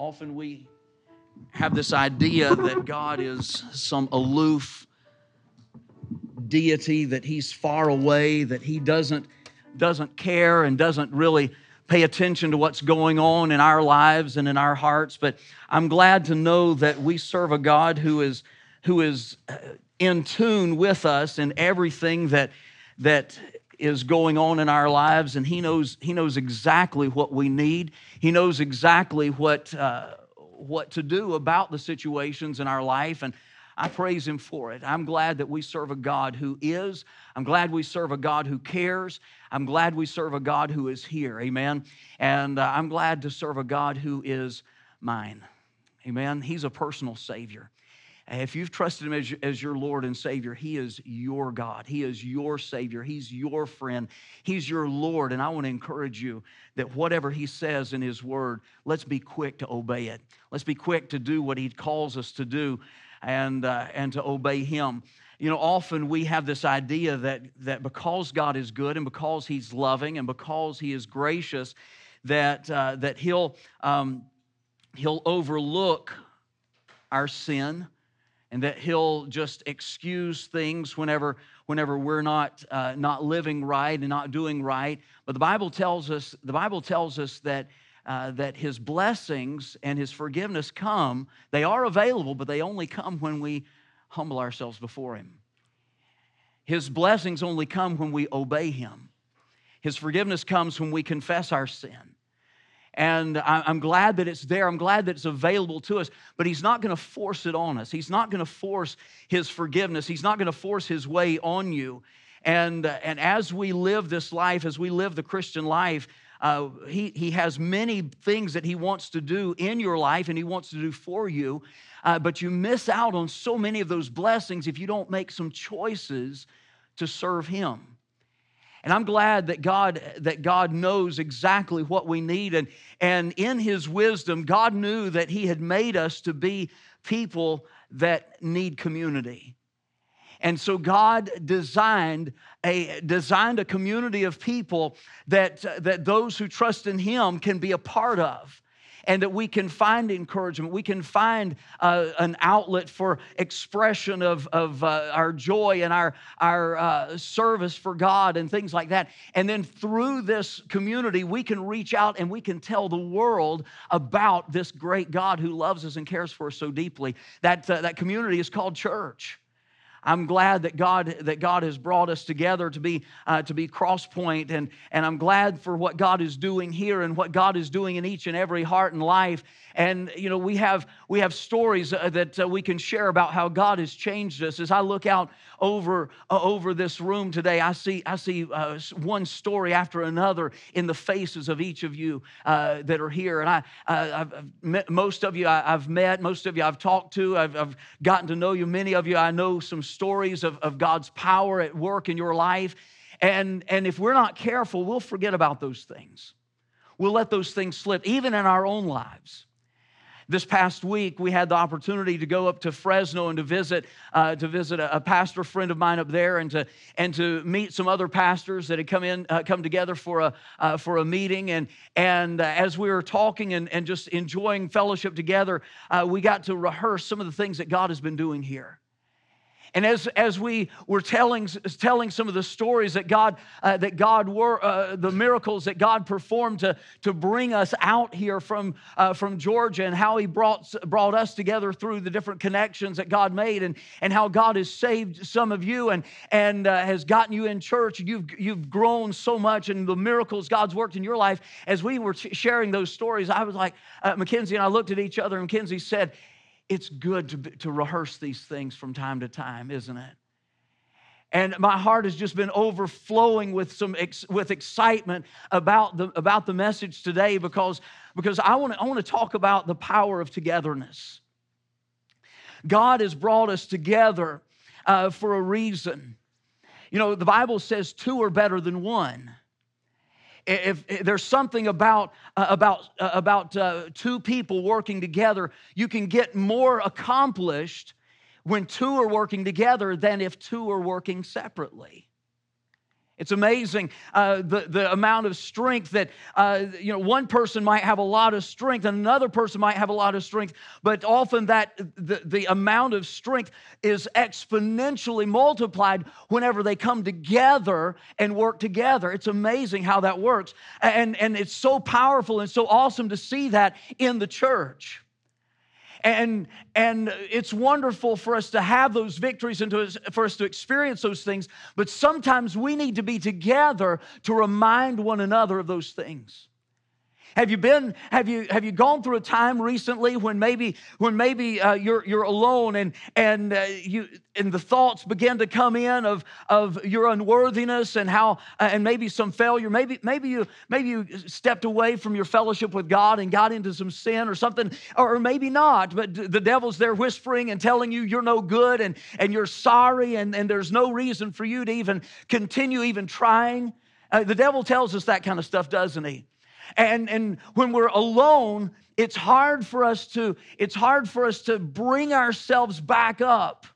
Often we have this idea that God is some aloof deity, that he's far away, that he doesn't, doesn't care and doesn't really pay attention to what's going on in our lives and in our hearts. But I'm glad to know that we serve a God who is, who is uh, in tune with us in everything that, that is going on in our lives, and He knows, he knows exactly what we need. He knows exactly what, uh, what to do about the situations in our life. And I praise Him for it. I'm glad that we serve a God who is. I'm glad we serve a God who cares. I'm glad we serve a God who is here. Amen. And uh, I'm glad to serve a God who is mine. Amen. He's a personal Savior. If you've trusted Him as, as your Lord and Savior, He is your God. He is your Savior. He's your friend. He's your Lord. And I want to encourage you that whatever He says in His Word, let's be quick to obey it. Let's be quick to do what He calls us to do and, uh, and to obey Him. You know, often we have this idea that, that because God is good and because He's loving and because He is gracious, that, uh, that He'll, um, he'll overlook our sin and that he'll just excuse things whenever whenever we're not uh, not living right and not doing right. But the bible tells us the bible tells us that uh, that his blessings and his forgiveness come. They are available but they only come when we humble ourselves before him. His blessings only come when we obey him. His forgiveness comes when we confess our sin and I'm glad that it's there. I'm glad that it's available to us. But He's not going to force it on us. He's not going to force His forgiveness. He's not going to force His way on you. And, and as we live this life, as we live the Christian life, uh, he, he has many things that He wants to do in your life and He wants to do for you. Uh, but you miss out on so many of those blessings if you don't make some choices to serve Him. And I'm glad that God, that God knows exactly what we need. And, and in His wisdom, God knew that He had made us to be people that need community. And so God designed a, designed a community of people that, that those who trust in Him can be a part of and that we can find encouragement. We can find uh, an outlet for expression of, of uh, our joy and our, our uh, service for God and things like that. And then through this community, we can reach out and we can tell the world about this great God who loves us and cares for us so deeply. That, uh, that community is called church. I'm glad that God that God has brought us together to be uh, to be Crosspoint, and and I'm glad for what God is doing here and what God is doing in each and every heart and life. And you know we have we have stories uh, that uh, we can share about how God has changed us. As I look out over uh, over this room today, I see I see uh, one story after another in the faces of each of you uh, that are here. And I I've met, most of you I, have met, most of you I've talked to, I've, I've gotten to know you. Many of you I know some stories of, of God's power at work in your life. And, and if we're not careful, we'll forget about those things. We'll let those things slip, even in our own lives. This past week, we had the opportunity to go up to Fresno and to visit, uh, to visit a, a, pastor friend of mine up there, and to and to meet some other pastors that had come in, uh, come together for a uh, for a meeting. And and uh, as we were talking and, and just enjoying fellowship together, uh, we got to rehearse some of the things that God has been doing here. And as, as we were telling, telling some of the stories that God, uh, that God were, uh, the miracles that God performed to, to bring us out here from, uh, from Georgia and how He brought, brought us together through the different connections that God made and, and how God has saved some of you and, and uh, has gotten you in church. You've, you've grown so much and the miracles God's worked in your life. As we were sharing those stories, I was like, uh, Mackenzie and I looked at each other and Mackenzie said, it's good to, to rehearse these things from time to time, isn't it? And my heart has just been overflowing with some ex, with excitement about the, about the message today because, because I want to I want to talk about the power of togetherness. God has brought us together uh, for a reason. You know, the Bible says two are better than one if, if there's something about uh, about uh, about uh, two people working together you can get more accomplished when two are working together than if two are working separately It's amazing uh, the, the amount of strength that, uh, you know, one person might have a lot of strength and another person might have a lot of strength, but often that the, the amount of strength is exponentially multiplied whenever they come together and work together. It's amazing how that works. And, and it's so powerful and so awesome to see that in the church. And, and it's wonderful for us to have those victories and to, for us to experience those things, but sometimes we need to be together to remind one another of those things. Have you been, have you, have you gone through a time recently when maybe, when maybe uh, you're, you're alone and, and, uh, you, and the thoughts begin to come in of, of your unworthiness and how, uh, and maybe some failure. Maybe, maybe, you, maybe you stepped away from your fellowship with God and got into some sin or something, or maybe not, but the devil's there whispering and telling you you're no good and, and you're sorry and, and there's no reason for you to even continue even trying. Uh, the devil tells us that kind of stuff, doesn't he? And, and when we're alone, it's hard for us to, it's hard for us to bring ourselves back up.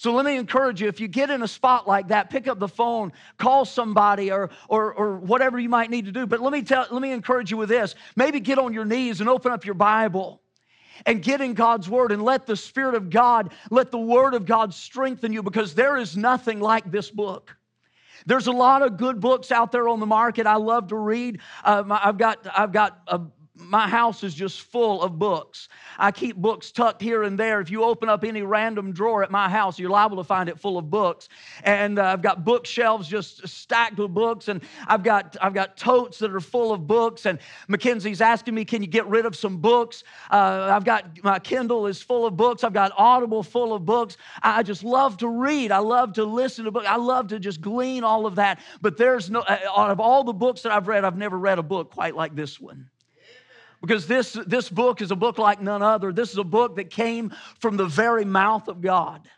So let me encourage you if you get in a spot like that, pick up the phone, call somebody or, or, or whatever you might need to do. But let me, tell, let me encourage you with this maybe get on your knees and open up your Bible and get in God's Word and let the Spirit of God, let the Word of God strengthen you because there is nothing like this book. There's a lot of good books out there on the market. I love to read. Uh, I've got I've got a my house is just full of books. I keep books tucked here and there. If you open up any random drawer at my house, you're liable to find it full of books. And uh, I've got bookshelves just stacked with books, and I've got I've got totes that are full of books. And Mackenzie's asking me, "Can you get rid of some books?" Uh, I've got my Kindle is full of books. I've got Audible full of books. I just love to read. I love to listen to books. I love to just glean all of that. But there's no out of all the books that I've read, I've never read a book quite like this one because this, this book is a book like none other. This is a book that came from the very mouth of God.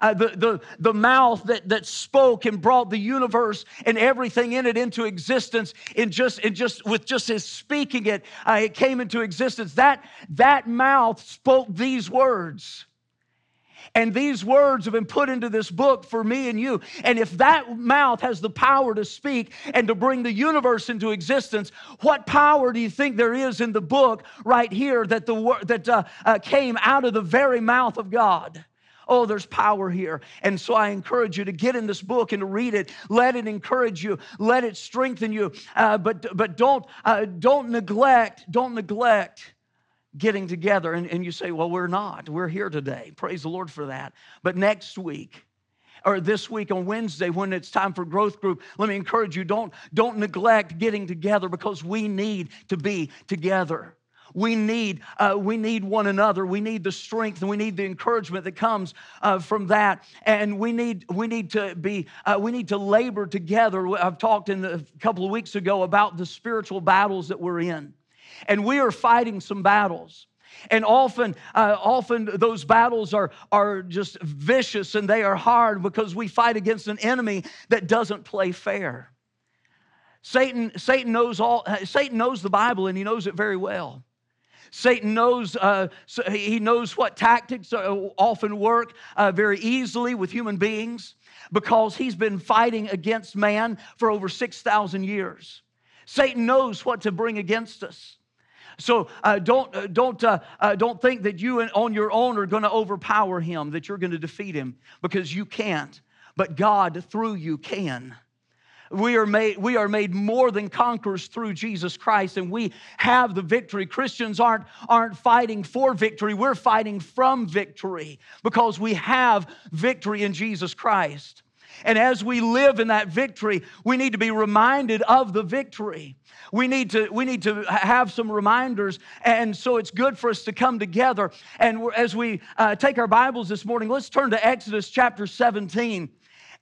Uh, the, the, the mouth that, that spoke and brought the universe and everything in it into existence in just, in just with just his speaking it, uh, it came into existence. That, that mouth spoke these words. And these words have been put into this book for me and you. And if that mouth has the power to speak and to bring the universe into existence, what power do you think there is in the book right here that, the, that uh, uh, came out of the very mouth of God? Oh, there's power here. And so I encourage you to get in this book and to read it. Let it encourage you. Let it strengthen you. Uh, but but don't, uh, don't neglect, don't neglect getting together. And, and you say, well, we're not. We're here today. Praise the Lord for that. But next week, or this week on Wednesday when it's time for growth group, let me encourage you don't, don't neglect getting together because we need to be together. We need, uh, we need one another. We need the strength and we need the encouragement that comes uh, from that. And we need, we need to be, uh, we need to labor together. I've talked in a couple of weeks ago about the spiritual battles that we're in and we are fighting some battles. And often, uh, often those battles are, are just vicious and they are hard because we fight against an enemy that doesn't play fair. Satan, Satan, knows all, Satan knows the Bible and he knows it very well. Satan knows, uh, he knows what tactics uh, often work uh, very easily with human beings because he's been fighting against man for over 6,000 years. Satan knows what to bring against us. So uh, don't, uh, don't, uh, uh don't think that you on your own are going to overpower him, that you're going to defeat him, because you can't. But God, through you, can. We are, made, we are made more than conquerors through Jesus Christ, and we have the victory. Christians aren't, aren't fighting for victory, we're fighting from victory because we have victory in Jesus Christ. And as we live in that victory, we need to be reminded of the victory. We need to, we need to have some reminders. And so it's good for us to come together. And as we uh, take our Bibles this morning, let's turn to Exodus chapter 17.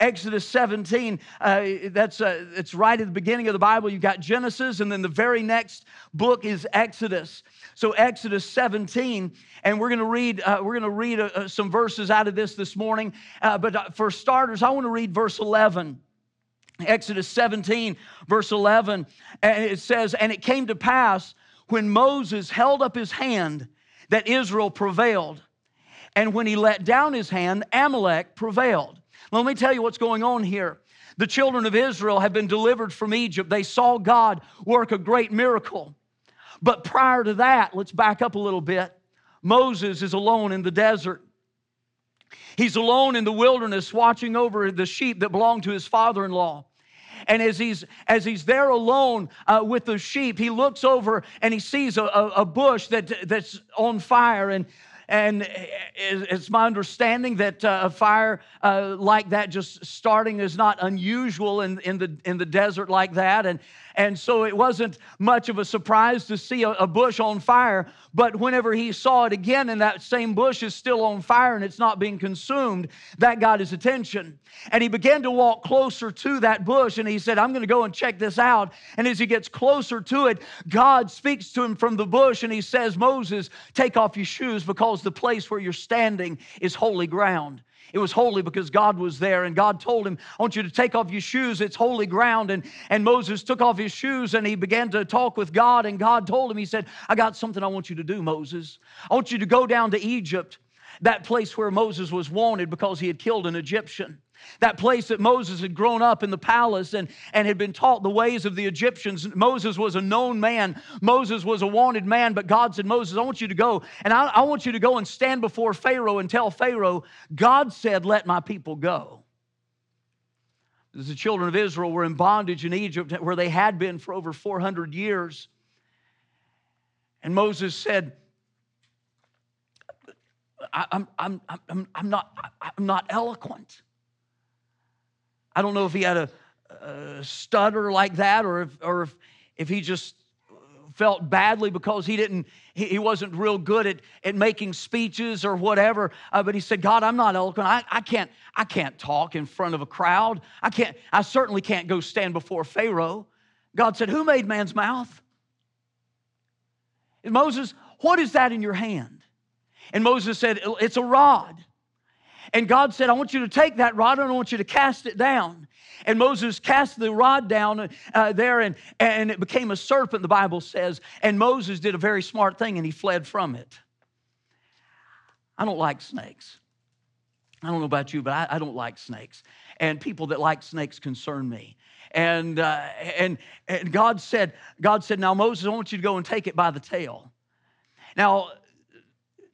Exodus 17, uh, that's uh, it's right at the beginning of the Bible. You've got Genesis, and then the very next book is Exodus. So Exodus 17, and we're going to read uh, we're going to read uh, uh, some verses out of this this morning. Uh, but for starters, I want to read verse 11. Exodus 17, verse 11, and it says, And it came to pass when Moses held up his hand that Israel prevailed. And when he let down his hand, Amalek prevailed. Let me tell you what's going on here. The children of Israel have been delivered from Egypt. They saw God work a great miracle. But prior to that, let's back up a little bit. Moses is alone in the desert. He's alone in the wilderness watching over the sheep that belong to his father in law. And as he's, as he's there alone uh, with the sheep, he looks over and he sees a, a, a bush that, that's on fire. And and it's my understanding that uh, a fire uh, like that just starting is not unusual in, in, the, in the desert like that. And, and so it wasn't much of a surprise to see a, a, bush on fire. But whenever he saw it again and that same bush is still on fire and it's not being consumed, that got his attention. And he began to walk closer to that bush and he said, I'm going to go and check this out. And as he gets closer to it, God speaks to him from the bush and he says, Moses, take off your shoes because the place where you're standing is holy ground. It was holy because God was there, and God told him, I want you to take off your shoes. It's holy ground. And, and Moses took off his shoes and he began to talk with God. And God told him, He said, I got something I want you to do, Moses. I want you to go down to Egypt, that place where Moses was wanted because he had killed an Egyptian. That place that Moses had grown up in the palace and, and had been taught the ways of the Egyptians. Moses was a known man. Moses was a wanted man, but God said, Moses, I want you to go. And I, I want you to go and stand before Pharaoh and tell Pharaoh, God said, let my people go. As the children of Israel were in bondage in Egypt, where they had been for over 400 years. And Moses said, I, am I'm, I'm, I'm, not, I'm not eloquent. I don't know if he had a, a stutter like that or if, or if, if he just felt badly because he didn't he, he wasn't real good at, at making speeches or whatever. Uh, but he said god i'm not eloquent. I, I can't i can't talk in front of a crowd. I can't i certainly can't go stand before pharaoh. God said who made man's mouth? And moses what is that in your hand? And moses said it's a rod and God said, I want you to take that rod and I want you to cast it down. And Moses cast the rod down uh, there and, and it became a serpent, the Bible says. And Moses did a very smart thing and he fled from it. I don't like snakes. I don't know about you, but I, I don't like snakes. And people that like snakes concern me. And, uh, and, and God said, God said, now Moses, I want you to go and take it by the tail. Now,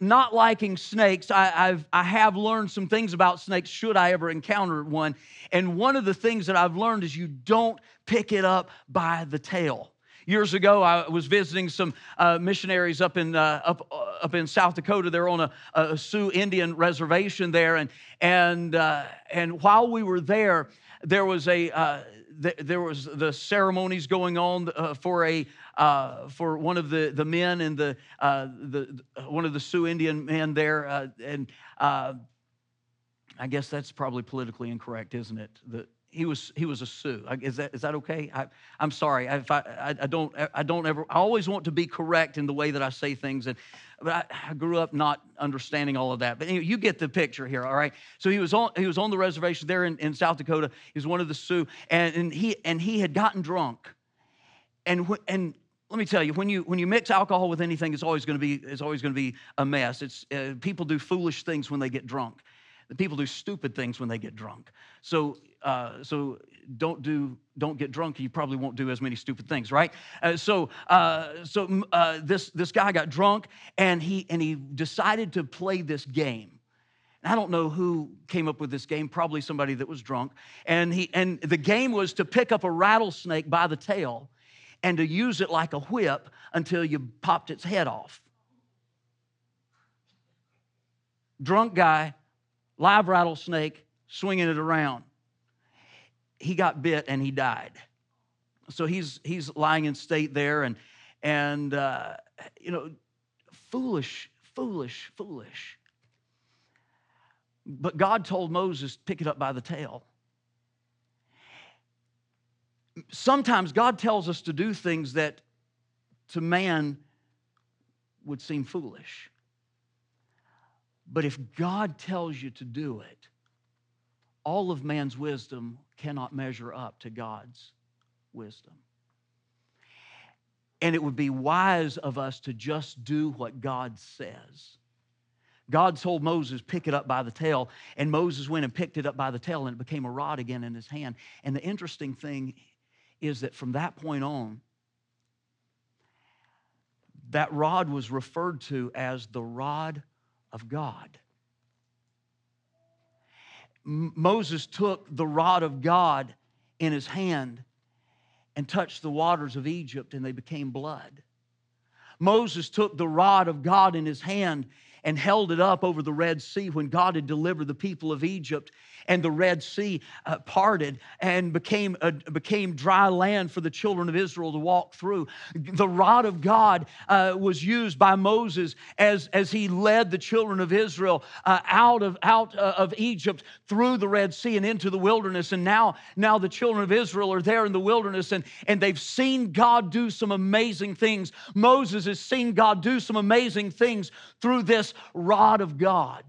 not liking snakes, I, I've, I have learned some things about snakes should I ever encounter one. And one of the things that I've learned is you don't pick it up by the tail. Years ago, I was visiting some uh, missionaries up in, uh, up, uh, up in South Dakota. They're on a, a Sioux Indian reservation there. And, and, uh, and while we were there, there was a, uh, there was the ceremonies going on uh, for a uh, for one of the, the men and the, uh, the one of the Sioux Indian men there, uh, and uh, I guess that's probably politically incorrect, isn't it? The, he was he was a Sioux. Is that is that okay? I, am sorry. If I, I, I don't I don't ever. I always want to be correct in the way that I say things, and but I, I grew up not understanding all of that. But anyway, you get the picture here. All right. So he was on he was on the reservation there in, in South Dakota. He was one of the Sioux, and, and he and he had gotten drunk, and and let me tell you, when you when you mix alcohol with anything, it's always going to be it's always going to be a mess. It's uh, people do foolish things when they get drunk. People do stupid things when they get drunk. So uh, so don't do don't get drunk. You probably won't do as many stupid things, right? Uh, so uh, so uh, this this guy got drunk and he and he decided to play this game. I don't know who came up with this game, probably somebody that was drunk. And, he, and the game was to pick up a rattlesnake by the tail and to use it like a whip until you popped its head off. Drunk guy, live rattlesnake, swinging it around. He got bit and he died. So he's, he's lying in state there, and, and uh, you know, foolish, foolish, foolish. But God told Moses, pick it up by the tail sometimes God tells us to do things that to man would seem foolish. But if God tells you to do it, all of man's wisdom cannot measure up to God's wisdom. And it would be wise of us to just do what God says. God told Moses, pick it up by the tail. And Moses went and picked it up by the tail, and it became a rod again in his hand. And the interesting thing is that from that point on, that rod was referred to as the rod of God. Moses took the rod of God in his hand and touched the waters of Egypt, and they became blood. Moses took the rod of God in his hand and held it up over the Red Sea when God had delivered the people of Egypt and the Red Sea uh, parted and became, a, became dry land for the children of Israel to walk through. The rod of God uh, was used by Moses as, as he led the children of Israel uh, out, of, out uh, of Egypt through the Red Sea and into the wilderness. And now, now the children of Israel are there in the wilderness and, and they've seen God do some amazing things. Moses has seen God do some amazing things through this rod of God.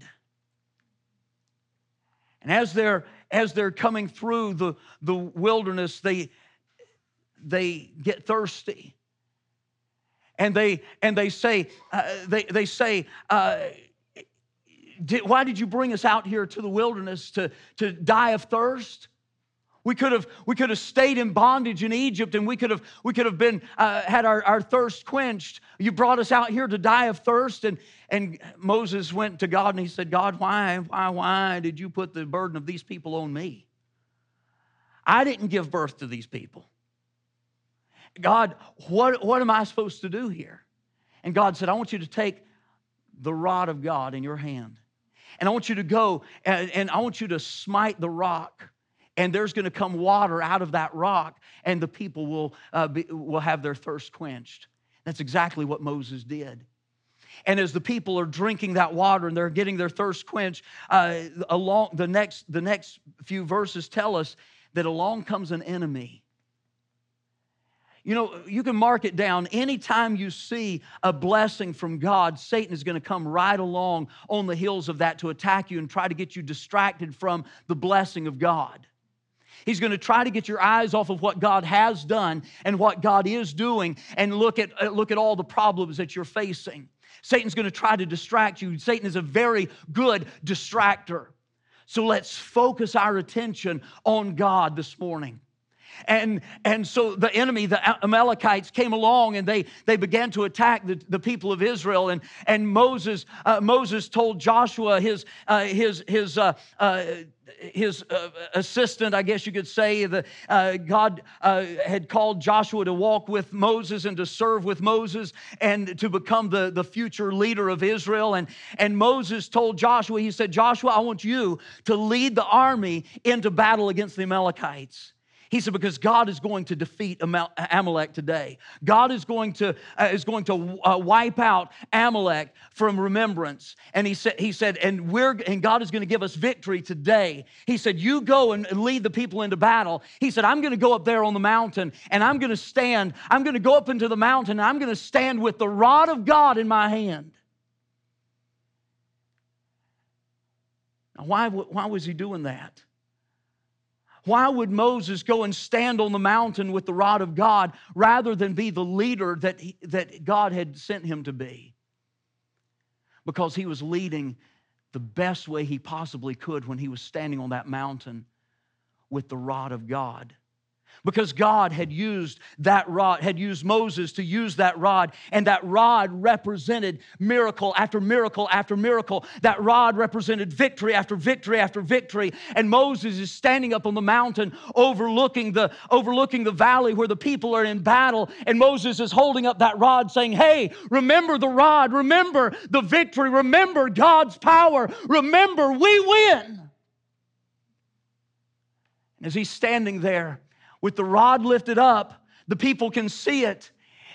And as they're as they're coming through the, the wilderness, they they get thirsty. And they and they say, uh, they, they say, uh, did, why did you bring us out here to the wilderness to, to die of thirst? We could have, we could have stayed in bondage in Egypt and we could have, we could have been, uh, had our, our thirst quenched. You brought us out here to die of thirst. And, and Moses went to God and he said, God, why, why, why did you put the burden of these people on me? I didn't give birth to these people. God, what, what am I supposed to do here? And God said, I want you to take the rod of God in your hand. And I want you to go and, and I want you to smite the rock and there's going to come water out of that rock, and the people will, uh, be, will have their thirst quenched. That's exactly what Moses did. And as the people are drinking that water and they're getting their thirst quenched, uh, along the next, the next few verses tell us that along comes an enemy. You know, you can mark it down. Anytime you see a blessing from God, Satan is going to come right along on the heels of that to attack you and try to get you distracted from the blessing of God. He's going to try to get your eyes off of what God has done and what God is doing and look at, uh, look at all the problems that you're facing. Satan's going to try to distract you. Satan is a very good distractor. So let's focus our attention on God this morning. And, and so the enemy, the Amalekites, came along and they, they began to attack the, the people of Israel. And, and Moses, uh, Moses told Joshua, his, uh, his, his, uh, uh his uh, assistant, I guess you could say, the, uh, God uh, had called Joshua to walk with Moses and to serve with Moses and to become the, the future leader of Israel. And, and Moses told Joshua, he said, Joshua, I want you to lead the army into battle against the Amalekites. He said, because God is going to defeat Amalek today. God is going to, uh, is going to uh, wipe out Amalek from remembrance. And he said, he said, and we're and God is going to give us victory today. He said, You go and lead the people into battle. He said, I'm going to go up there on the mountain and I'm going to stand. I'm going to go up into the mountain and I'm going to stand with the rod of God in my hand. Now, why, why was he doing that? Why would Moses go and stand on the mountain with the rod of God rather than be the leader that, he, that God had sent him to be? Because he was leading the best way he possibly could when he was standing on that mountain with the rod of God because God had used that rod, had used Moses to use that rod, and that rod represented miracle after miracle after miracle. That rod represented victory after victory after victory. And Moses is standing up on the mountain overlooking the, overlooking the valley where the people are in battle. And Moses is holding up that rod saying, Hey, remember the rod, remember the victory, remember God's power, remember we win. And as he's standing there, with the rod lifted up, the people can see it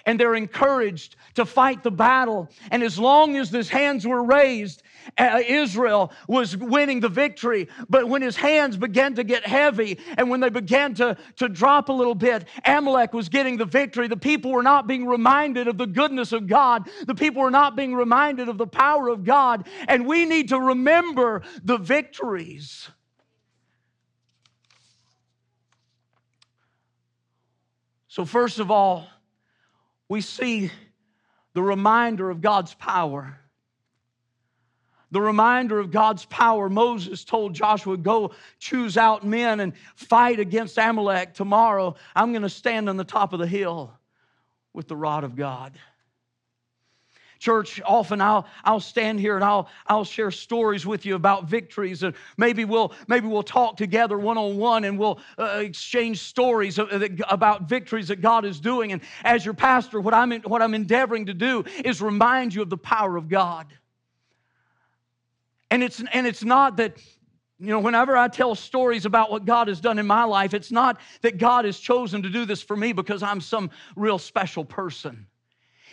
and they're encouraged to fight the battle. And as long as his hands were raised, uh, Israel was winning the victory. But when his hands began to get heavy and when they began to, to drop a little bit, Amalek was getting the victory. The people were not being reminded of the goodness of God, the people were not being reminded of the power of God. And we need to remember the victories. So, first of all, we see the reminder of God's power. the reminder of God's power. Moses told Joshua, Go choose out men and fight against Amalek tomorrow. I'm going to stand on the top of the hill with the rod of God. Church, often I'll, I'll stand here and I'll, I'll share stories with you about victories. And maybe we'll, maybe we'll talk together one on one and we'll uh, exchange stories about victories that God is doing. And as your pastor, what I'm, what I'm endeavoring to do is remind you of the power of God. And it's, and it's not that you know, whenever I tell stories about what God has done in my life, it's not that God has chosen to do this for me because I'm some real special person.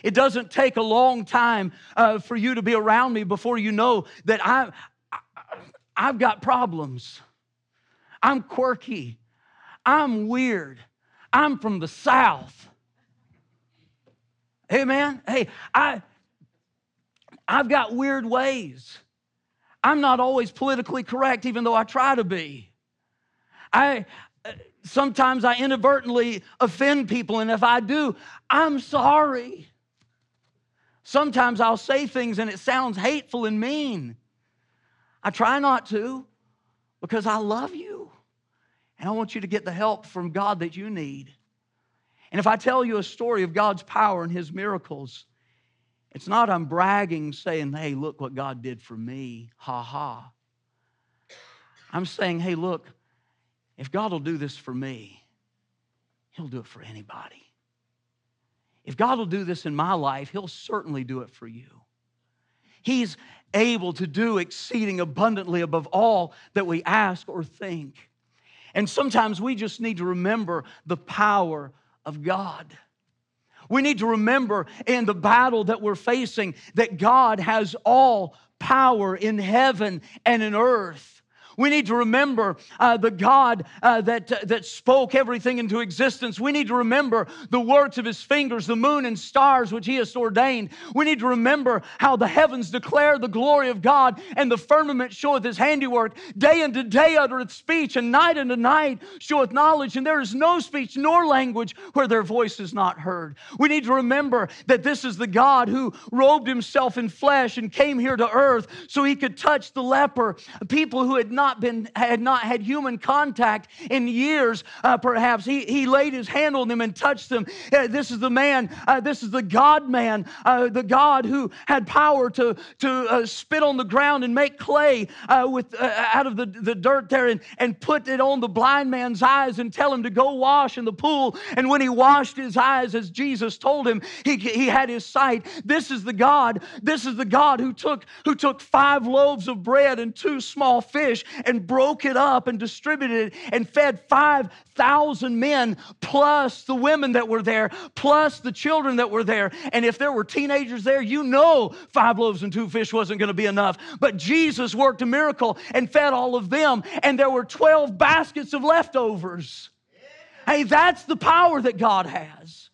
It doesn't take a long time uh, for you to be around me before you know that I, I, I've got problems. I'm quirky. I'm weird. I'm from the South. Hey, man. Hey, I, I've got weird ways. I'm not always politically correct, even though I try to be. I, sometimes I inadvertently offend people, and if I do, I'm sorry. Sometimes I'll say things and it sounds hateful and mean. I try not to because I love you and I want you to get the help from God that you need. And if I tell you a story of God's power and His miracles, it's not I'm bragging saying, hey, look what God did for me, ha ha. I'm saying, hey, look, if God will do this for me, He'll do it for anybody. If God will do this in my life, He'll certainly do it for you. He's able to do exceeding abundantly above all that we ask or think. And sometimes we just need to remember the power of God. We need to remember in the battle that we're facing that God has all power in heaven and in earth. We need to remember uh, the God uh, that, uh, that spoke everything into existence. We need to remember the works of his fingers, the moon and stars which he has ordained. We need to remember how the heavens declare the glory of God and the firmament showeth his handiwork. Day unto day uttereth speech, and night unto night showeth knowledge. And there is no speech nor language where their voice is not heard. We need to remember that this is the God who robed himself in flesh and came here to earth so he could touch the leper, people who had not not been had not had human contact in years uh, perhaps. He, he laid his hand on them and touched them. Uh, this is the man uh, this is the god man uh, the god who had power to to uh, spit on the ground and make clay uh, with out of the, the dirt there and, and put it on the blind man's eyes and tell him to go wash in the pool. And when he washed his eyes as jesus told him he, he had his sight. This is the god this is the god who took who took five loaves of bread and two small fish and broke it up and distributed it and fed 5,000 men, plus the women that were there, plus the children that were there. And if there were teenagers there, you know five loaves and two fish wasn't going to be enough. But Jesus worked a miracle and fed all of them, and there were 12 baskets of leftovers. Hey, that's the power that God has.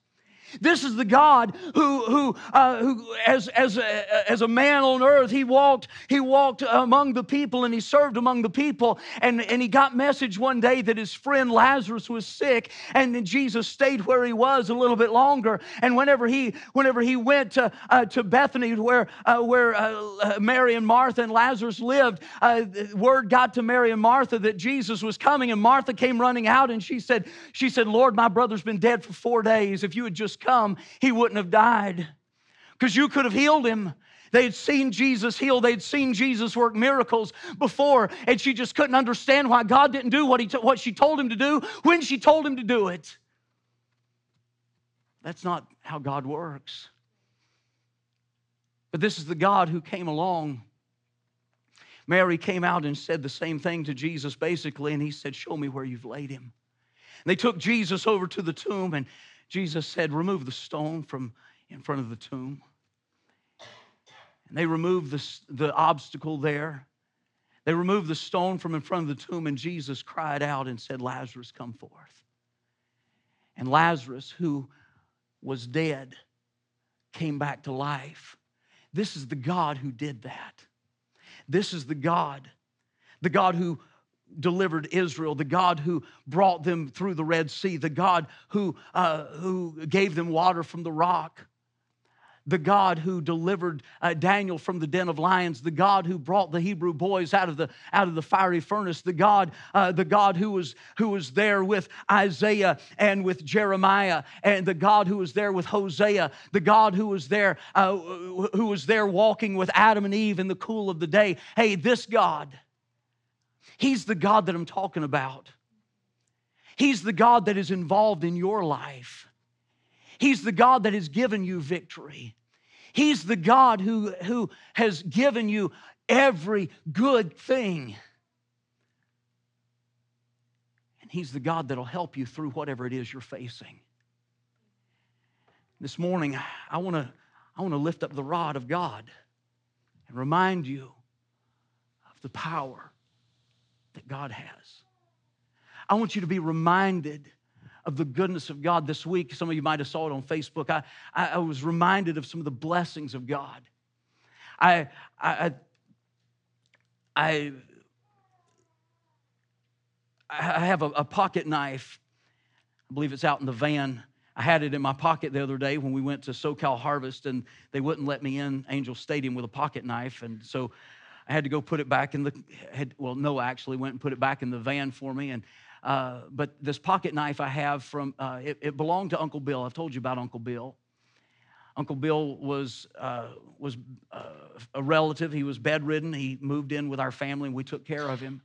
This is the God who, who, uh, who as, as, a, as a man on earth, he walked, he walked among the people and he served among the people. And, and he got message one day that his friend Lazarus was sick. And then Jesus stayed where he was a little bit longer. And whenever he, whenever he went to, uh, to Bethany, where, uh, where uh, uh, Mary and Martha and Lazarus lived, uh, word got to Mary and Martha that Jesus was coming. And Martha came running out and she said, she said, Lord, my brother's been dead for four days. If you had just come, he wouldn't have died because you could have healed him. They had seen Jesus heal. They'd seen Jesus work miracles before, and she just couldn't understand why God didn't do what, he t- what she told him to do when she told him to do it. That's not how God works. But this is the God who came along. Mary came out and said the same thing to Jesus, basically, and he said, Show me where you've laid him. And they took Jesus over to the tomb, and Jesus said, Remove the stone from in front of the tomb. And they removed the, the obstacle there. They removed the stone from in front of the tomb, and Jesus cried out and said, Lazarus, come forth. And Lazarus, who was dead, came back to life. This is the God who did that. This is the God, the God who delivered Israel, the God who brought them through the Red Sea, the God who, uh, who gave them water from the rock. the God who delivered uh, Daniel from the den of lions, the God who brought the Hebrew boys out of the, out of the fiery furnace, the God, uh, the God who was, who was there with Isaiah and with Jeremiah, and the God who was there with Hosea, the God who was there, uh, who was there walking with Adam and Eve in the cool of the day. Hey, this God, He's the God that I'm talking about. He's the God that is involved in your life. He's the God that has given you victory. He's the God who, who has given you every good thing. And He's the God that'll help you through whatever it is you're facing. This morning, I want to I want to lift up the rod of God and remind you of the power that God has. I want you to be reminded of the goodness of God this week. Some of you might have saw it on Facebook. I, I, I was reminded of some of the blessings of God. I, I, I, I have a, a pocket knife. I believe it's out in the van. I had it in my pocket the other day when we went to SoCal Harvest, and they wouldn't let me in Angel Stadium with a pocket knife, and so I had to go put it back in the. Had, well, Noah actually went and put it back in the van for me, and uh, but this pocket knife I have from, uh, it, it, belonged to Uncle Bill. I've told you about Uncle Bill. Uncle Bill was, uh, was uh, a relative. He was bedridden. He moved in with our family and we took care of him.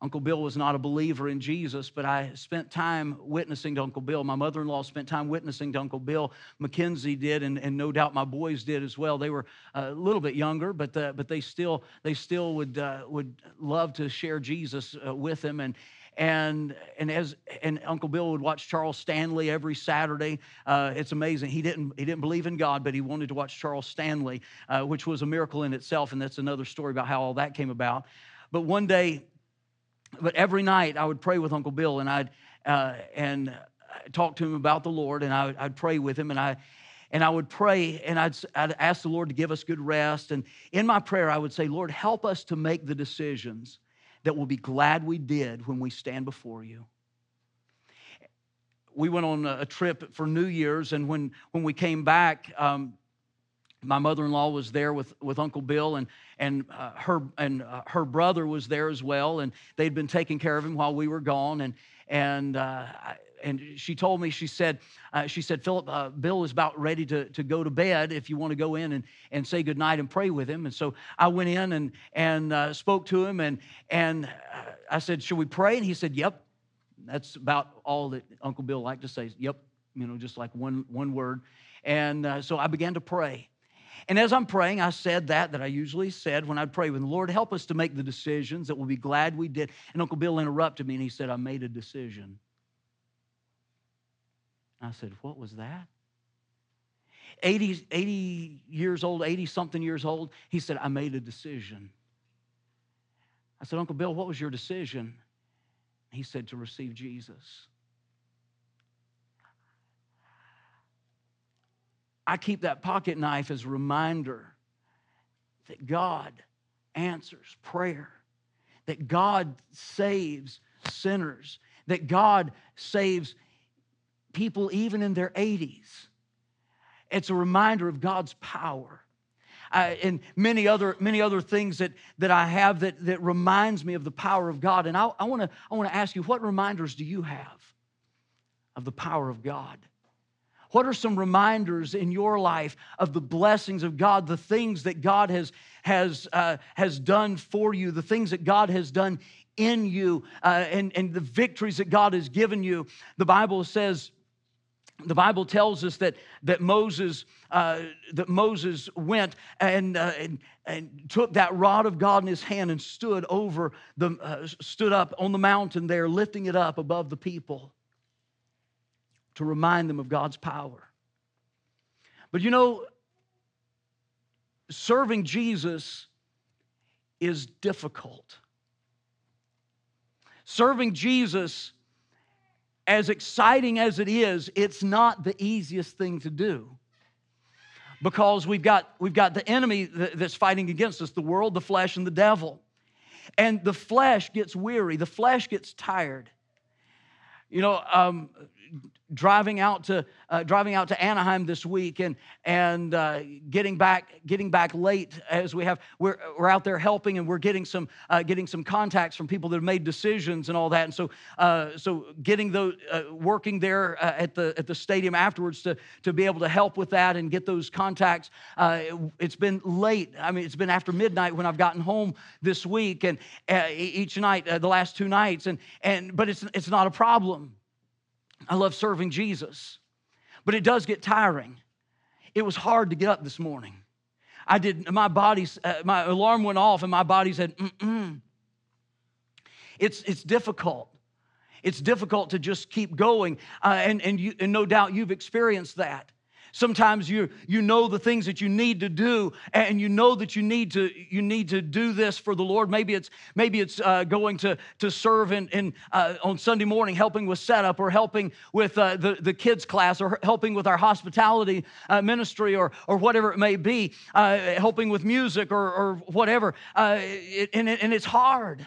Uncle Bill was not a believer in Jesus, but I spent time witnessing to Uncle Bill. My mother in law spent time witnessing to Uncle Bill. Mackenzie did, and, and no doubt my boys did as well. They were a little bit younger, but, uh, but they still, they still would, uh, would love to share Jesus uh, with him. And, and and as and Uncle Bill would watch Charles Stanley every Saturday. Uh, it's amazing. He didn't he didn't believe in God, but he wanted to watch Charles Stanley, uh, which was a miracle in itself. And that's another story about how all that came about. But one day, but every night I would pray with Uncle Bill, and I'd uh, and talk to him about the Lord, and I, would I'd pray with him, and I and I would pray and I'd, I'd ask the Lord to give us good rest. And in my prayer, I would say, Lord, help us to make the decisions that we'll be glad we did when we stand before you. We went on a trip for New Year's, and when, when we came back, um, my mother-in-law was there with, with Uncle Bill, and, and, uh, her, and uh, her brother was there as well, and they'd been taking care of him while we were gone. And, and uh, and she told me, she said, uh, she said, Philip, uh, Bill is about ready to, to go to bed if you want to go in and, and say goodnight and pray with him. And so I went in and, and uh, spoke to him and, and I said, should we pray? And he said, yep. That's about all that Uncle Bill liked to say. Yep. You know, just like one, one word. And so I began to pray. And as I'm praying, I said that that I usually said when I'd pray with the Lord, help us to make the decisions that we'll be glad we did. And Uncle Bill interrupted me and he said, I made a decision. I said, What was that? 80, 80 years old, 80 something years old, he said, I made a decision. I said, Uncle Bill, what was your decision? He said, To receive Jesus. I keep that pocket knife as a reminder that God answers prayer, that God saves sinners, that God saves people even in their 80s. It's a reminder of God's power. And many other many other things that that I have that that reminds me of the power of God. And I want to I want to ask you, what reminders do you have of the power of God? What are some reminders in your life of the blessings of God, the things that God has has uh, has done for you, the things that God has done in you, uh, and and the victories that God has given you? The Bible says the Bible tells us that, that, Moses, uh, that Moses went and, uh, and, and, took that rod of God in his hand and stood over the, uh, stood up on the mountain there, lifting it up above the people to remind them of God's power. But you know, serving Jesus is difficult. Serving Jesus as exciting as it is, it's not the easiest thing to do. Because we've got, we've got the enemy that's fighting against us the world, the flesh, and the devil. And the flesh gets weary, the flesh gets tired. You know, um, driving out to uh, driving out to Anaheim this week and and uh, getting back getting back late as we have we're, we're out there helping and we're getting some uh, getting some contacts from people that have made decisions and all that. And so uh, so getting those uh, working there uh, at the at the stadium afterwards to to be able to help with that and get those contacts it, has been late. I mean it's been after midnight when I've gotten home this week and each night the last two nights and and but it's it's not a problem I love serving Jesus, but it does get tiring. It was hard to get up this morning. I did, my body's, uh, my alarm went off and my body said, mm mm. It's, it's difficult. It's difficult to just keep going. Uh, and, and, you, and no doubt you've experienced that. Sometimes you, you know the things that you need to do, and you know that you need to, you need to do this for the Lord. Maybe it's, maybe it's uh, going to, to serve in, in, uh, on Sunday morning, helping with setup, or helping with uh, the, the kids' class, or helping with our hospitality uh, ministry, or, or whatever it may be, uh, helping with music, or, or whatever. Uh, it, and, it, and it's hard.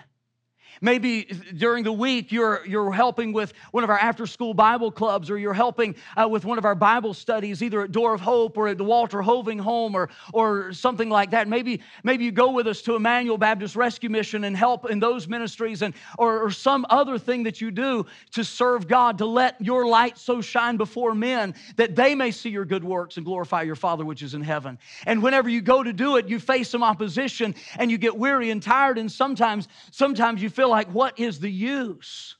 Maybe during the week you're, you're helping with one of our after school Bible clubs or you're helping uh, with one of our Bible studies, either at Door of Hope or at the Walter Hoving home or, or something like that. Maybe, maybe you go with us to Emmanuel Baptist Rescue Mission and help in those ministries and, or, or some other thing that you do to serve God, to let your light so shine before men that they may see your good works and glorify your Father which is in heaven. And whenever you go to do it, you face some opposition and you get weary and tired, and sometimes, sometimes you feel like, what is the use?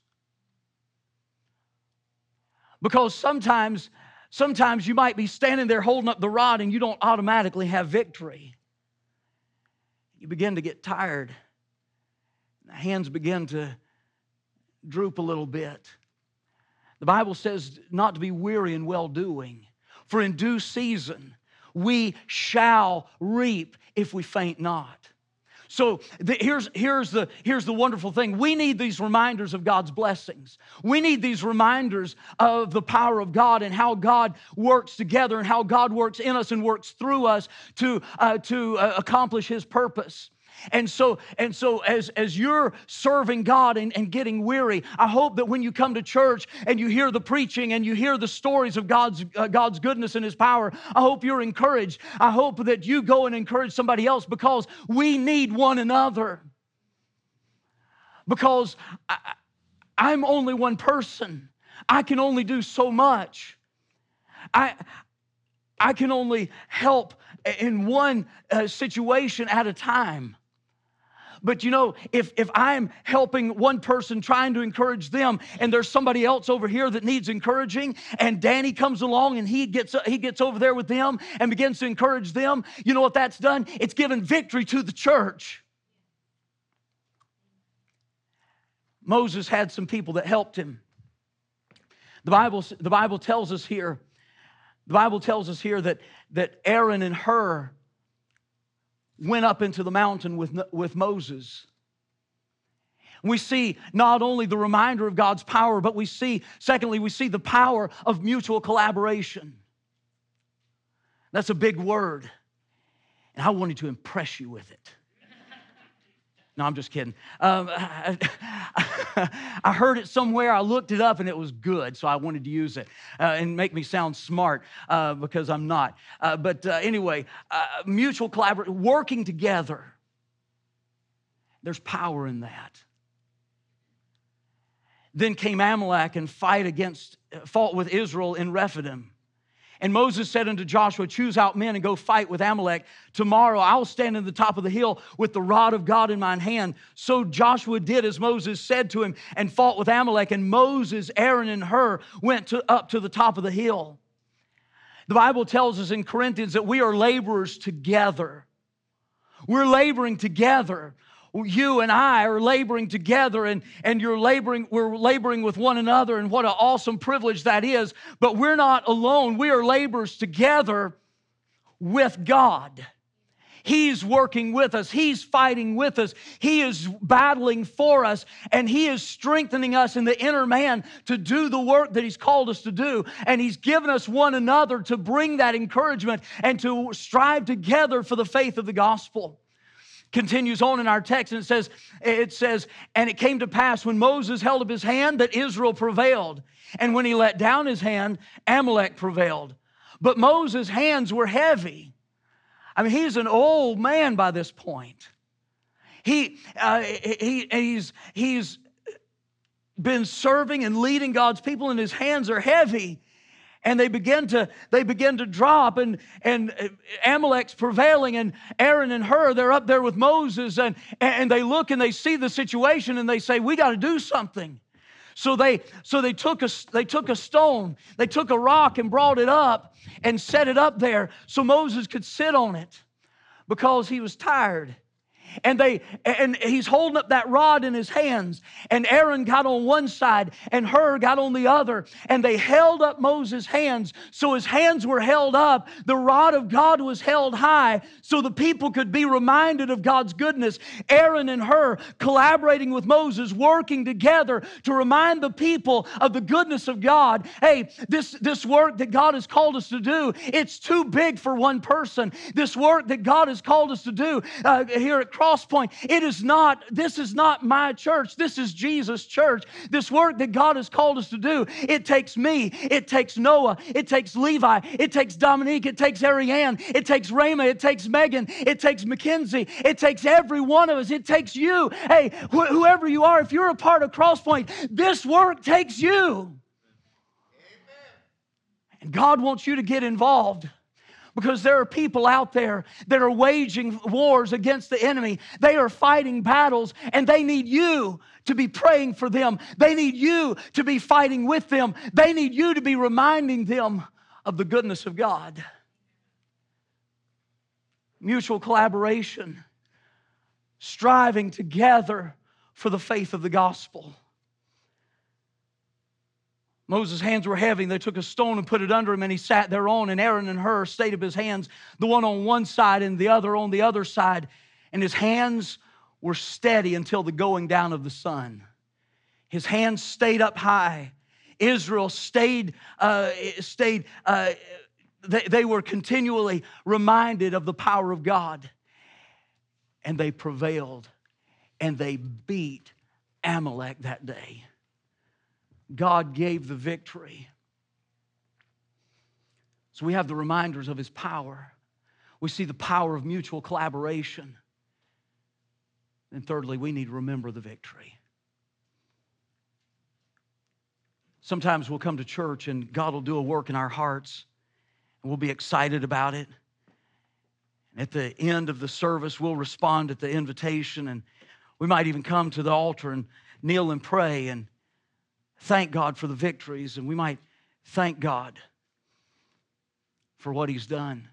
Because sometimes, sometimes you might be standing there holding up the rod and you don't automatically have victory. You begin to get tired. The hands begin to droop a little bit. The Bible says not to be weary in well doing, for in due season we shall reap if we faint not. So the, here's, here's, the, here's the wonderful thing. We need these reminders of God's blessings. We need these reminders of the power of God and how God works together and how God works in us and works through us to, uh, to uh, accomplish His purpose. And so, and so as, as you're serving God and, and getting weary, I hope that when you come to church and you hear the preaching and you hear the stories of God's, uh, God's goodness and His power, I hope you're encouraged. I hope that you go and encourage somebody else because we need one another. Because I, I'm only one person. I can only do so much. I, I can only help in one uh, situation at a time. But you know, if, if I'm helping one person trying to encourage them and there's somebody else over here that needs encouraging and Danny comes along and he gets, he gets over there with them and begins to encourage them, you know what that's done? It's given victory to the church. Moses had some people that helped him. The Bible, the Bible tells us here, the Bible tells us here that, that Aaron and Hur went up into the mountain with, with Moses. We see not only the reminder of God's power, but we see, secondly, we see the power of mutual collaboration. That's a big word. And I wanted to impress you with it. No, I'm just kidding. Um, I, heard it somewhere. I looked it up and it was good, so I wanted to use it uh, and make me sound smart uh, because I'm not. Uh, but uh, anyway, uh, mutual collaboration, working together. There's power in that. Then came Amalek and fight against, fought with Israel in Rephidim. And Moses said unto Joshua, Choose out men and go fight with Amalek. Tomorrow I will stand in the top of the hill with the rod of God in mine hand. So Joshua did as Moses said to him and fought with Amalek. And Moses, Aaron, and Hur went to, up to the top of the hill. The Bible tells us in Corinthians that we are laborers together. We're laboring together you and I are laboring together and, and you're laboring, we're laboring with one another, and what an awesome privilege that is. But we're not alone. We are laborers together with God. He's working with us. He's fighting with us. He is battling for us, and He is strengthening us in the inner man to do the work that He's called us to do. And He's given us one another to bring that encouragement and to strive together for the faith of the gospel. Continues on in our text and it says, it says, and it came to pass when Moses held up his hand that Israel prevailed. And when he let down his hand, Amalek prevailed. But Moses' hands were heavy. I mean, he's an old man by this point. He, uh, he, he's, he's been serving and leading God's people, and his hands are heavy and they begin to they begin to drop and and uh, amalek's prevailing and aaron and Hur they're up there with moses and and they look and they see the situation and they say we got to do something. So they so they took a they took a stone they took a rock and brought it up and set it up there so moses could sit on it because he was tired and they and he's holding up that rod in his hands. And aaron got on one side and Hur got on the other. And they held up moses hands. So his hands were held up. The rod of god was held high so the people could be reminded of god's goodness. Aaron and Hur collaborating with moses working together to remind the people of the goodness of god. Hey this this work that god has called us to do it's too big for one person. This work that god has called us to do uh, here at cross point. It is not, this is not my church. This is Jesus' church. This work that God has called us to do, it takes me, it takes Noah, it takes Levi, it takes Dominique, it takes Ariane, it takes Rama, it takes Megan, it takes Mackenzie, it takes every one of us, it takes you. Hey, wh- whoever you are, if you're a part of Crosspoint, this work takes you. And God wants you to get involved because there are people out there that are waging wars against the enemy. They are fighting battles and they need you to be praying for them. They need you to be fighting with them. They need you to be reminding them of the goodness of God. Mutual collaboration, striving together for the faith of the gospel. Moses' hands were heavy. They took a stone and put it under him, and he sat thereon. And Aaron and Hur stayed up his hands, the one on one side and the other on the other side. And his hands were steady until the going down of the sun. His hands stayed up high. Israel stayed, uh, stayed. Uh, they, they were continually reminded of the power of God, and they prevailed, and they beat Amalek that day. God gave the victory. So we have the reminders of his power. We see the power of mutual collaboration. And thirdly, we need to remember the victory. Sometimes we'll come to church and God will do a work in our hearts and we'll be excited about it. And at the end of the service, we'll respond at the invitation and we might even come to the altar and kneel and pray and thank God for the victories and we might thank God for what He's done.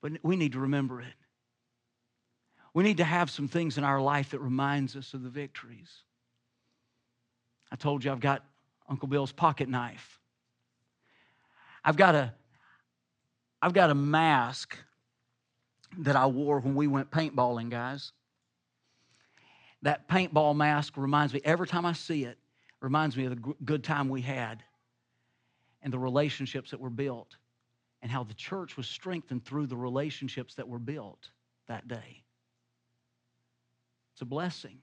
But we need to remember it. We need to have some things in our life that reminds us of the victories. I told you I've got Uncle Bill's pocket knife. I've got a I've got a mask that I wore when we went paintballing, guys. That paintball mask reminds me every time I see it, reminds me of the good time we had and the relationships that were built and how the church was strengthened through the relationships that were built that day. It's a blessing.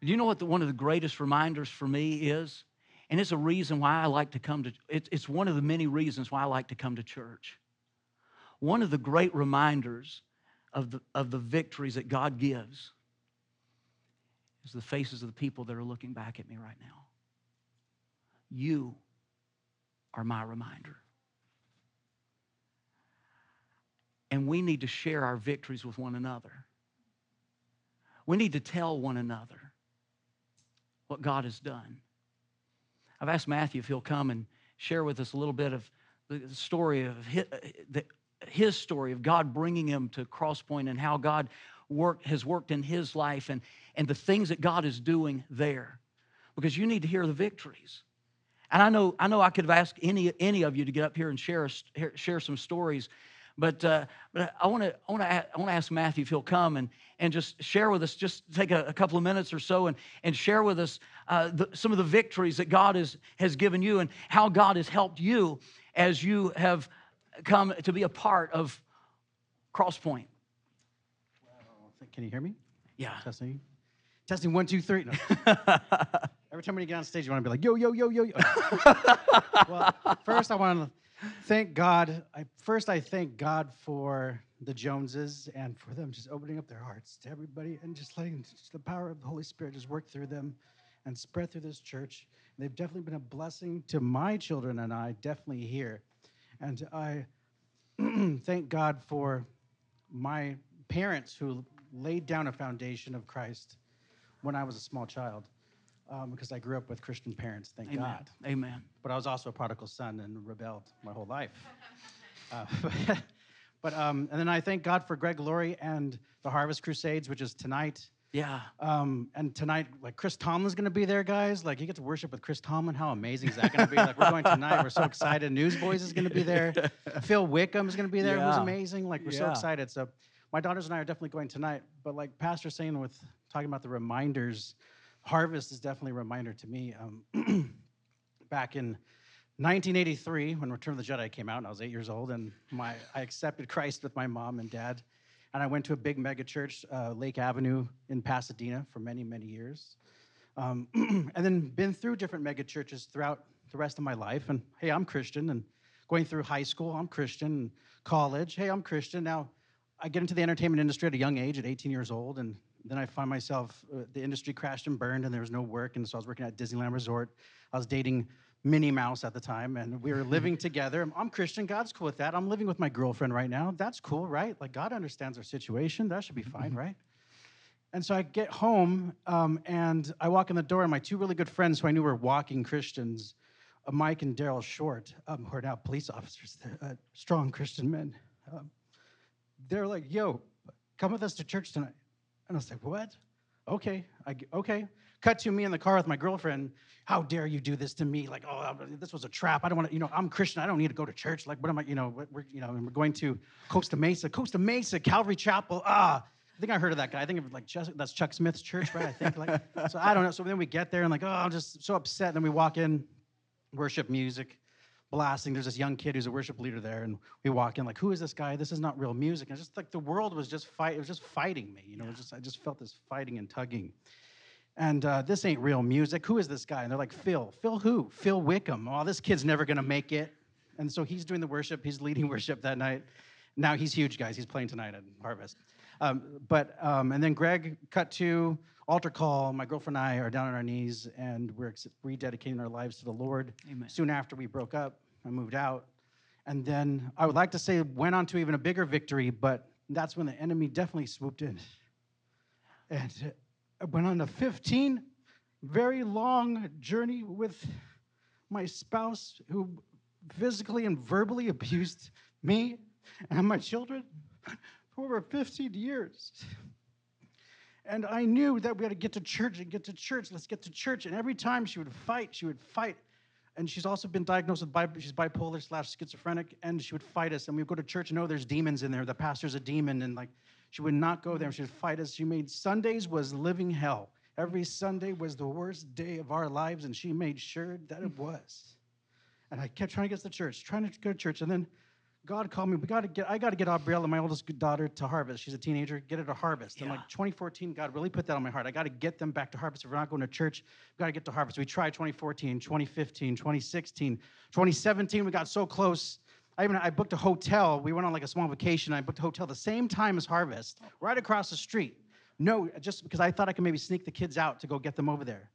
You know what the, one of the greatest reminders for me is? And it's a reason why I like to come to, it, it's one of the many reasons why I like to come to church. One of the great reminders of the, of the victories that God gives is the faces of the people that are looking back at me right now. You are my reminder. And we need to share our victories with one another. We need to tell one another what God has done. I've asked Matthew if he'll come and share with us a little bit of the story of his, his story of God bringing him to Crosspoint and how God work, has worked in his life and, and the things that God is doing there. Because you need to hear the victories. And I know, I know I could have asked any, any of you to get up here and share, share some stories, but, uh, but I want to I wanna, I wanna ask Matthew if he'll come and, and just share with us, just take a, a couple of minutes or so and, and share with us uh, the, some of the victories that God has, has given you and how God has helped you as you have come to be a part of Crosspoint. Can you hear me? Yeah. Testing. Testing one, two, three. No. Every time when you get on stage, you want to be like, yo, yo, yo, yo, yo. well, first I want to thank God. I, first, I thank God for the Joneses and for them just opening up their hearts to everybody and just letting the power of the Holy Spirit just work through them and spread through this church. They've definitely been a blessing to my children and I, definitely here. And I thank God for my parents who laid down a foundation of Christ when I was a small child, um, because I grew up with Christian parents, thank Amen. God. Amen. But I was also a prodigal son and rebelled my whole life. Uh, but um, and then I thank God for Greg Laurie and the Harvest Crusades, which is tonight. Yeah. Um, and tonight, like Chris Tomlin's gonna be there, guys. Like you get to worship with Chris Tomlin. How amazing is that gonna be? Like we're going tonight. We're so excited. Newsboys is gonna be there. Phil Wickham is gonna be there. Who's amazing. Like we're so excited. So my daughters and I are definitely going tonight. But like Pastor saying with talking about the reminders, harvest is definitely a reminder to me. Um, back in 1983 when Return of the Jedi came out, and I was eight years old, and my I accepted Christ with my mom and dad, and I went to a big mega church, uh, Lake Avenue in Pasadena, for many many years, um, and then been through different mega churches throughout the rest of my life. And hey, I'm Christian, and going through high school, I'm Christian, and college, hey, I'm Christian. Now, I get into the entertainment industry at a young age, at 18 years old, and then I find myself uh, the industry crashed and burned, and there was no work, and so I was working at Disneyland Resort. I was dating Minnie Mouse at the time, and we were living together. I'm Christian. God's cool with that. I'm living with my girlfriend right now. That's cool, right? Like God understands our situation. That should be fine, right? And so I get home, um, and I walk in the door, and my two really good friends, who I knew were walking Christians, uh, Mike and Daryl Short, um, who are now police officers, they're, uh, strong Christian men. Um, they're like, "Yo, come with us to church tonight." And I was like, "What? Okay, I okay." Cut to me in the car with my girlfriend. How dare you do this to me? Like, oh, this was a trap. I don't want to. You know, I'm Christian. I don't need to go to church. Like, what am I? You know, we're you know, and we're going to Costa Mesa, Costa Mesa, Calvary Chapel. Ah, I think I heard of that guy. I think of like Chus- that's Chuck Smith's church, right? I think like. so I don't know. So then we get there and like, oh, I'm just so upset. And then we walk in, worship music blasting. There's this young kid who's a worship leader there, and we walk in like, who is this guy? This is not real music. And it's just like the world was just fight. It was just fighting me. You know, was just I just felt this fighting and tugging. And uh, this ain't real music. Who is this guy? And they're like, Phil. Phil who? Phil Wickham. Oh, this kid's never gonna make it. And so he's doing the worship. He's leading worship that night. Now he's huge, guys. He's playing tonight at Harvest. Um, but um, and then Greg cut to altar call. My girlfriend and I are down on our knees and we're rededicating our lives to the Lord. Amen. Soon after we broke up, I moved out, and then I would like to say went on to even a bigger victory, but that's when the enemy definitely swooped in. And I went on a 15 very long journey with my spouse who physically and verbally abused me and my children for over 15 years. And I knew that we had to get to church and get to church. Let's get to church. And every time she would fight, she would fight. And she's also been diagnosed with bi- she's bipolar slash schizophrenic. And she would fight us. And we would go to church and know there's demons in there. The pastor's a demon. And like, she would not go there. She would fight us. She made Sundays was living hell. Every Sunday was the worst day of our lives. And she made sure that it was. And I kept trying to get to church, trying to go to church. And then God called me. We got to get. I got to get Aubriella, my oldest daughter, to Harvest. She's a teenager. Get her to Harvest. And like 2014, God really put that on my heart. I got to get them back to Harvest. If we're not going to church, we got to get to Harvest. We tried 2014, 2015, 2016, 2017. We got so close. I even I booked a hotel. We went on like a small vacation. I booked a hotel the same time as Harvest, right across the street. No, just because I thought I could maybe sneak the kids out to go get them over there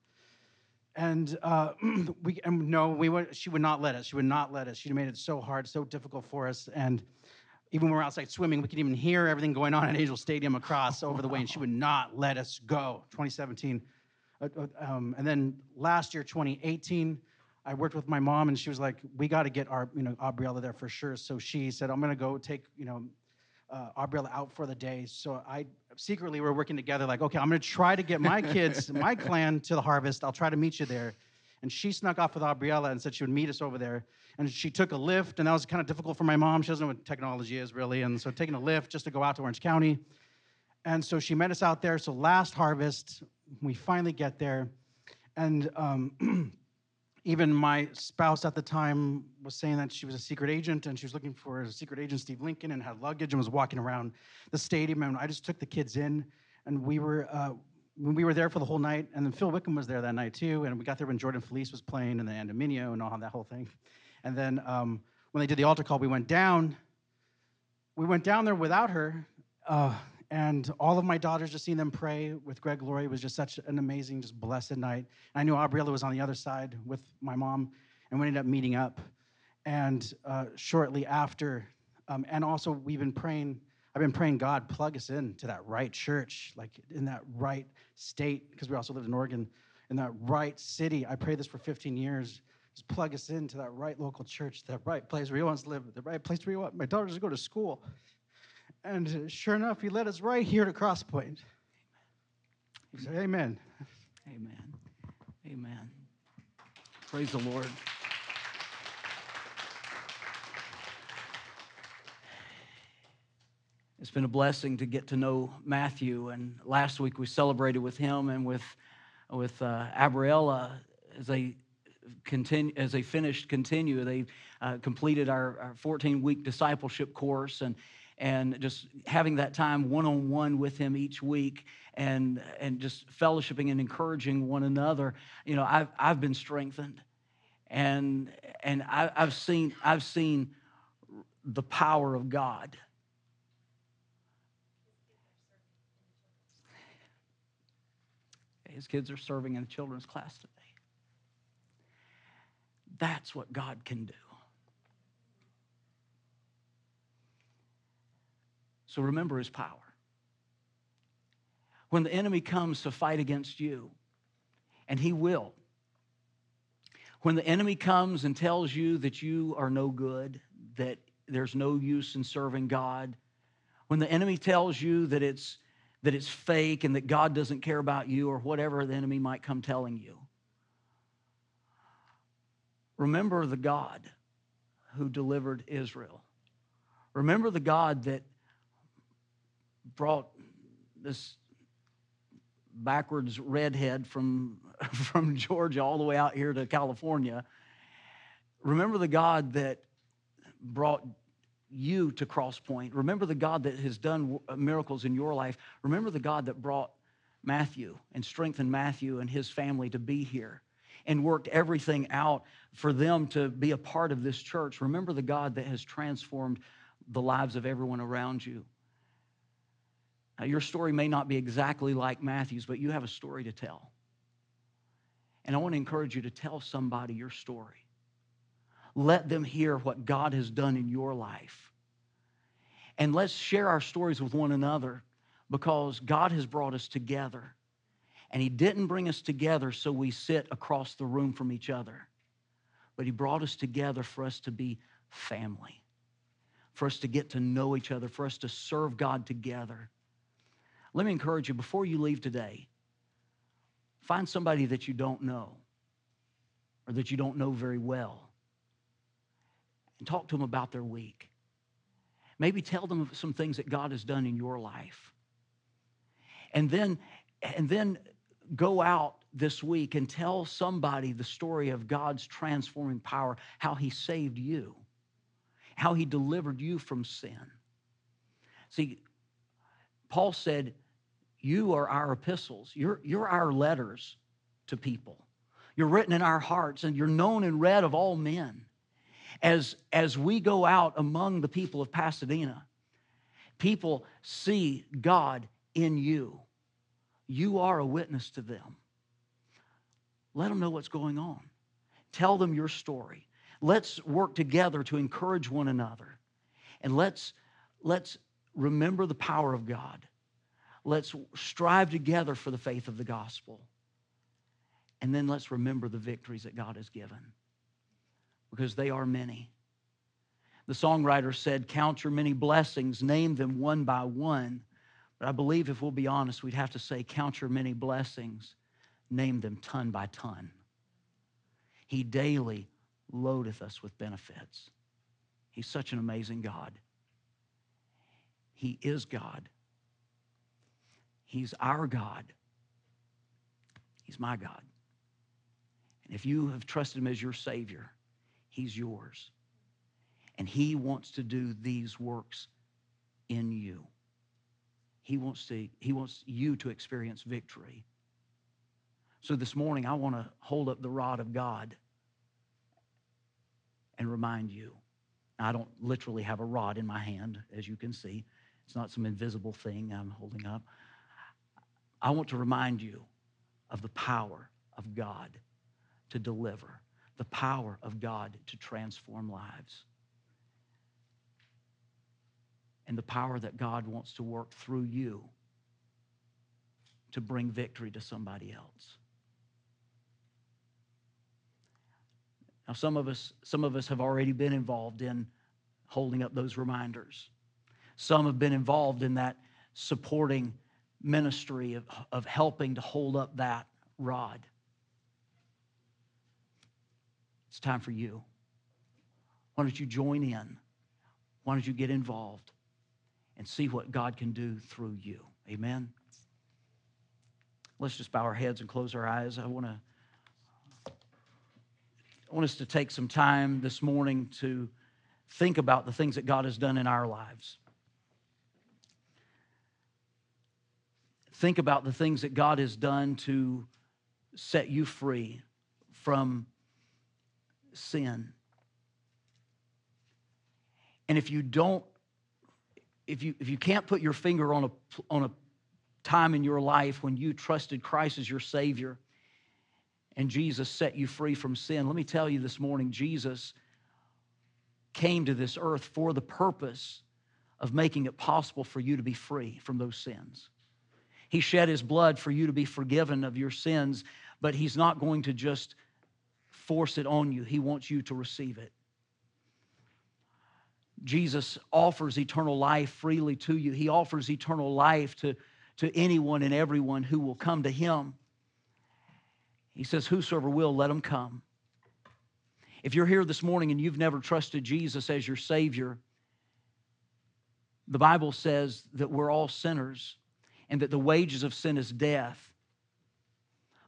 and uh, we and no, we would, she would not let us. She would not let us. She made it so hard, so difficult for us. And even when we we're outside swimming, we could even hear everything going on at Angel Stadium across over the way, and she would not let us go. 2017, uh, uh, um, and then last year, 2018. I worked with my mom, and she was like, "We got to get our, you know, Aubriella there for sure." So she said, "I'm gonna go take, you know, uh, Aubriella out for the day. So I secretly we're working together, like, okay, I'm gonna try to get my kids, my clan to the harvest. I'll try to meet you there. And she snuck off with Aubriella and said she would meet us over there. And she took a Lyft, and that was kind of difficult for my mom. She doesn't know what technology is really. And so taking a Lyft just to go out to Orange County. And so she met us out there. So last harvest, we finally get there. And um, even my spouse at the time was saying that she was a secret agent and she was looking for a secret agent, Steve Lincoln, and had luggage and was walking around the stadium. And I just took the kids in, and we were uh, we were there for the whole night. And then Phil Wickham was there that night too. And we got there when Jordan Feliz was playing and the Andy Mineo and all that whole thing. And then um, when they did the altar call, we went down. We went down there without her. Uh, and all of my daughters just seeing them pray with Greg Laurie was just such an amazing, just blessed night. I knew Aubriella was on the other side with my mom, and we ended up meeting up. And uh, shortly after, um, and also we've been praying. I've been praying God plug us in to that right church, like in that right state, because we also lived in Oregon, in that right city. I prayed this for 15 years. Just plug us into that right local church, that right place where he wants to live, the right place where he want my daughters to go to school. And sure enough, he led us right here to Crosspoint. He said, Amen. Amen. Amen. Praise the Lord. It's been a blessing to get to know Matthew, and last week we celebrated with him and with with uh, Aubriella as they continue as they finished continue. They uh, completed our, our 14 week discipleship course, and and just having that time one on one with him each week and, and just fellowshipping and encouraging one another, you know, I've, I've been strengthened. And, and I, I've, seen, I've seen the power of God. His kids are serving in the children's class today. That's what God can do. So remember his power. When the enemy comes to fight against you, and he will, when the enemy comes and tells you that you are no good, that there's no use in serving God, when the enemy tells you that it's that it's fake and that God doesn't care about you or whatever the enemy might come telling you. Remember the God who delivered Israel. Remember the God that brought this backwards redhead from, from Georgia all the way out here to California. Remember the God that brought you to Cross Point. Remember the God that has done uh, miracles in your life. Remember the God that brought Matthew and strengthened Matthew and his family to be here and worked everything out for them to be a part of this church. Remember the God that has transformed the lives of everyone around you. Now, your story may not be exactly like Matthew's, but you have a story to tell. And I want to encourage you to tell somebody your story. Let them hear what God has done in your life. And let's share our stories with one another because God has brought us together. And He didn't bring us together so we sit across the room from each other, but He brought us together for us to be family, for us to get to know each other, for us to serve God together. Let me encourage you before you leave today, find somebody that you don't know or that you don't know very well and talk to them about their week. Maybe tell them some things that God has done in your life. And then, and then go out this week and tell somebody the story of God's transforming power, how He saved you, how He delivered you from sin. See, Paul said, you are our epistles. You're, you're our letters to people. You're written in our hearts and you're known and read of all men. As, as we go out among the people of Pasadena, people see God in you. You are a witness to them. Let them know what's going on. Tell them your story. Let's work together to encourage one another. And let's, let's remember the power of God Let's strive together for the faith of the gospel. And then let's remember the victories that God has given because they are many. The songwriter said, Count your many blessings, name them one by one. But I believe if we'll be honest, we'd have to say, Count your many blessings, name them ton by ton. He daily loadeth us with benefits. He's such an amazing God. He is God. He's our God. He's my God. And if you have trusted him as your Savior, he's yours. And he wants to do these works in you. He wants, to, he wants you to experience victory. So this morning, I want to hold up the rod of God and remind you. I don't literally have a rod in my hand, as you can see. It's not some invisible thing I'm holding up. I want to remind you of the power of God to deliver, the power of God to transform lives, and the power that God wants to work through you to bring victory to somebody else. Now, some of us, some of us have already been involved in holding up those reminders. Some have been involved in that supporting ministry of, of helping to hold up that rod. It's time for you. Why don't you join in? Why don't you get involved and see what God can do through you? Amen. Let's just bow our heads and close our eyes. I want to I want us to take some time this morning to think about the things that God has done in our lives. Think about the things that God has done to set you free from sin. And if you don't, if you, if you can't put your finger on a, on a time in your life when you trusted Christ as your Savior, and Jesus set you free from sin. Let me tell you this morning, Jesus came to this earth for the purpose of making it possible for you to be free from those sins. He shed his blood for you to be forgiven of your sins, but he's not going to just force it on you, he wants you to receive it. Jesus offers eternal life freely to you. He offers eternal life to, to anyone and everyone who will come to him. He says, Whosoever will, let him come. If you're here this morning and you've never trusted Jesus as your Savior, the Bible says that we're all sinners and that the wages of sin is death.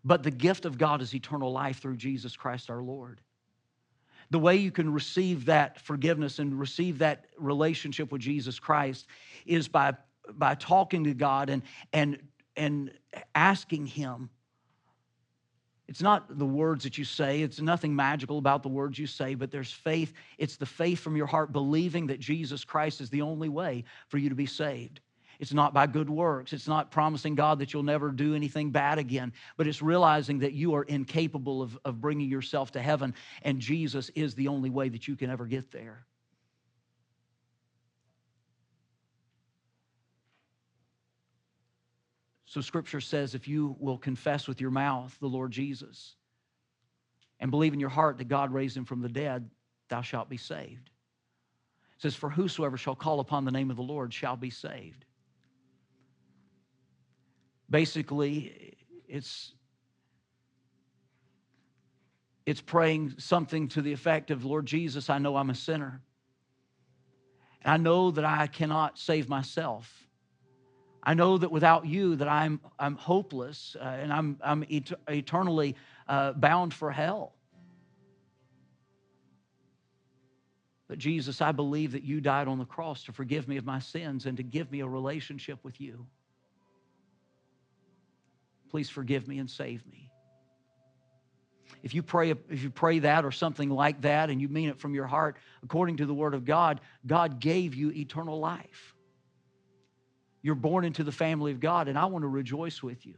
But the gift of God is eternal life through Jesus Christ our Lord. The way you can receive that forgiveness and receive that relationship with Jesus Christ is by, by talking to God and, and, and asking Him it's not the words that you say, it's nothing magical about the words you say, but there's faith. It's the faith from your heart, believing that Jesus Christ is the only way for you to be saved. It's not by good works. It's not promising God that you'll never do anything bad again, but it's realizing that you are incapable of, of bringing yourself to heaven, and Jesus is the only way that you can ever get there. So, scripture says if you will confess with your mouth the Lord Jesus and believe in your heart that God raised him from the dead, thou shalt be saved. It says, For whosoever shall call upon the name of the Lord shall be saved. Basically, it's it's praying something to the effect of lord jesus i know i'm a sinner i know that i cannot save myself I know that without you that I'm, I'm hopeless uh, and I'm, I'm et- eternally uh, bound for hell. But Jesus, I believe that you died on the cross to forgive me of my sins and to give me a relationship with you. Please forgive me and save me. If you pray if you pray that or something like that and you mean it from your heart according to the word of God, God gave you eternal life. You're born into the family of God, and I want to rejoice with you.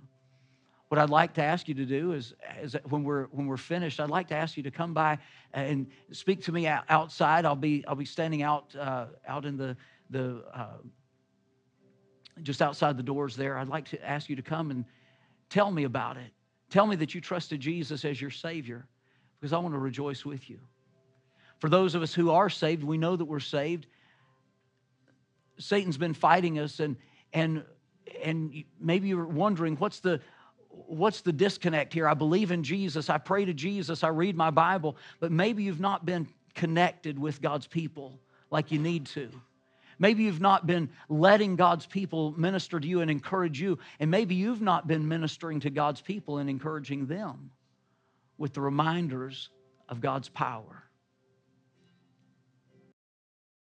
What I'd like to ask you to do is, is when we're when we're finished, I'd like to ask you to come by and speak to me outside. I'll be I'll be standing out uh, out in the the uh, just outside the doors there. I'd like to ask you to come and tell me about it. Tell me that you trusted Jesus as your Savior, because I want to rejoice with you. For those of us who are saved, we know that we're saved. Satan's been fighting us, and and and maybe you're wondering what's the what's the disconnect here i believe in jesus i pray to jesus i read my bible but maybe you've not been connected with god's people like you need to maybe you've not been letting god's people minister to you and encourage you and maybe you've not been ministering to god's people and encouraging them with the reminders of God's power.